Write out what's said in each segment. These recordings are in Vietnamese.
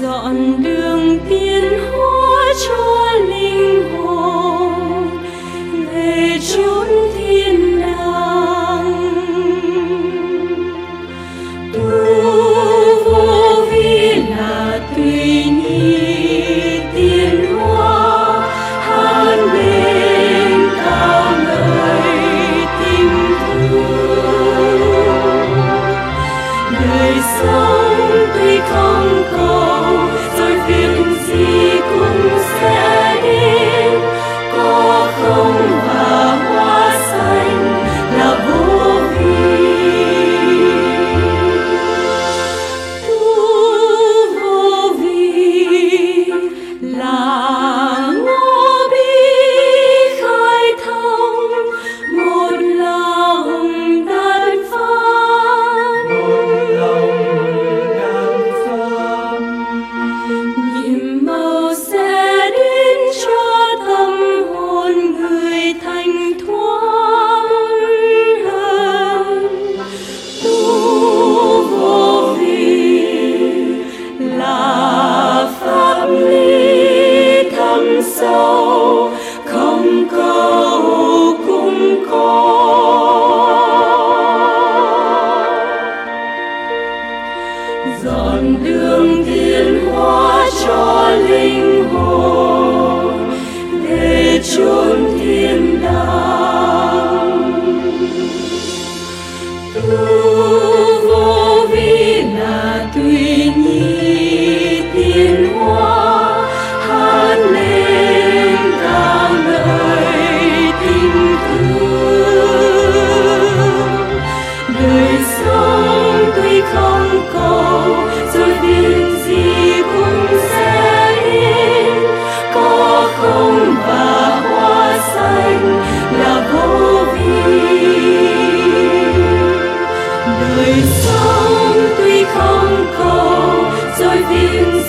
dọn đường tiên hóa cho linh hồn. Về chốn linh hồn để chốn thiên đường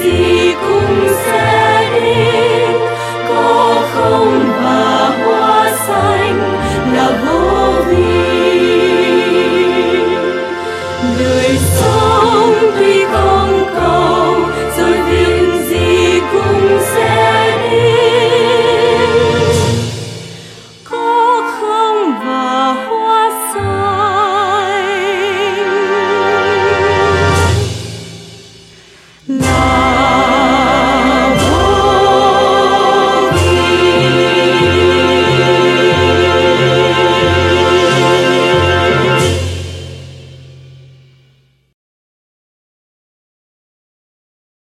see.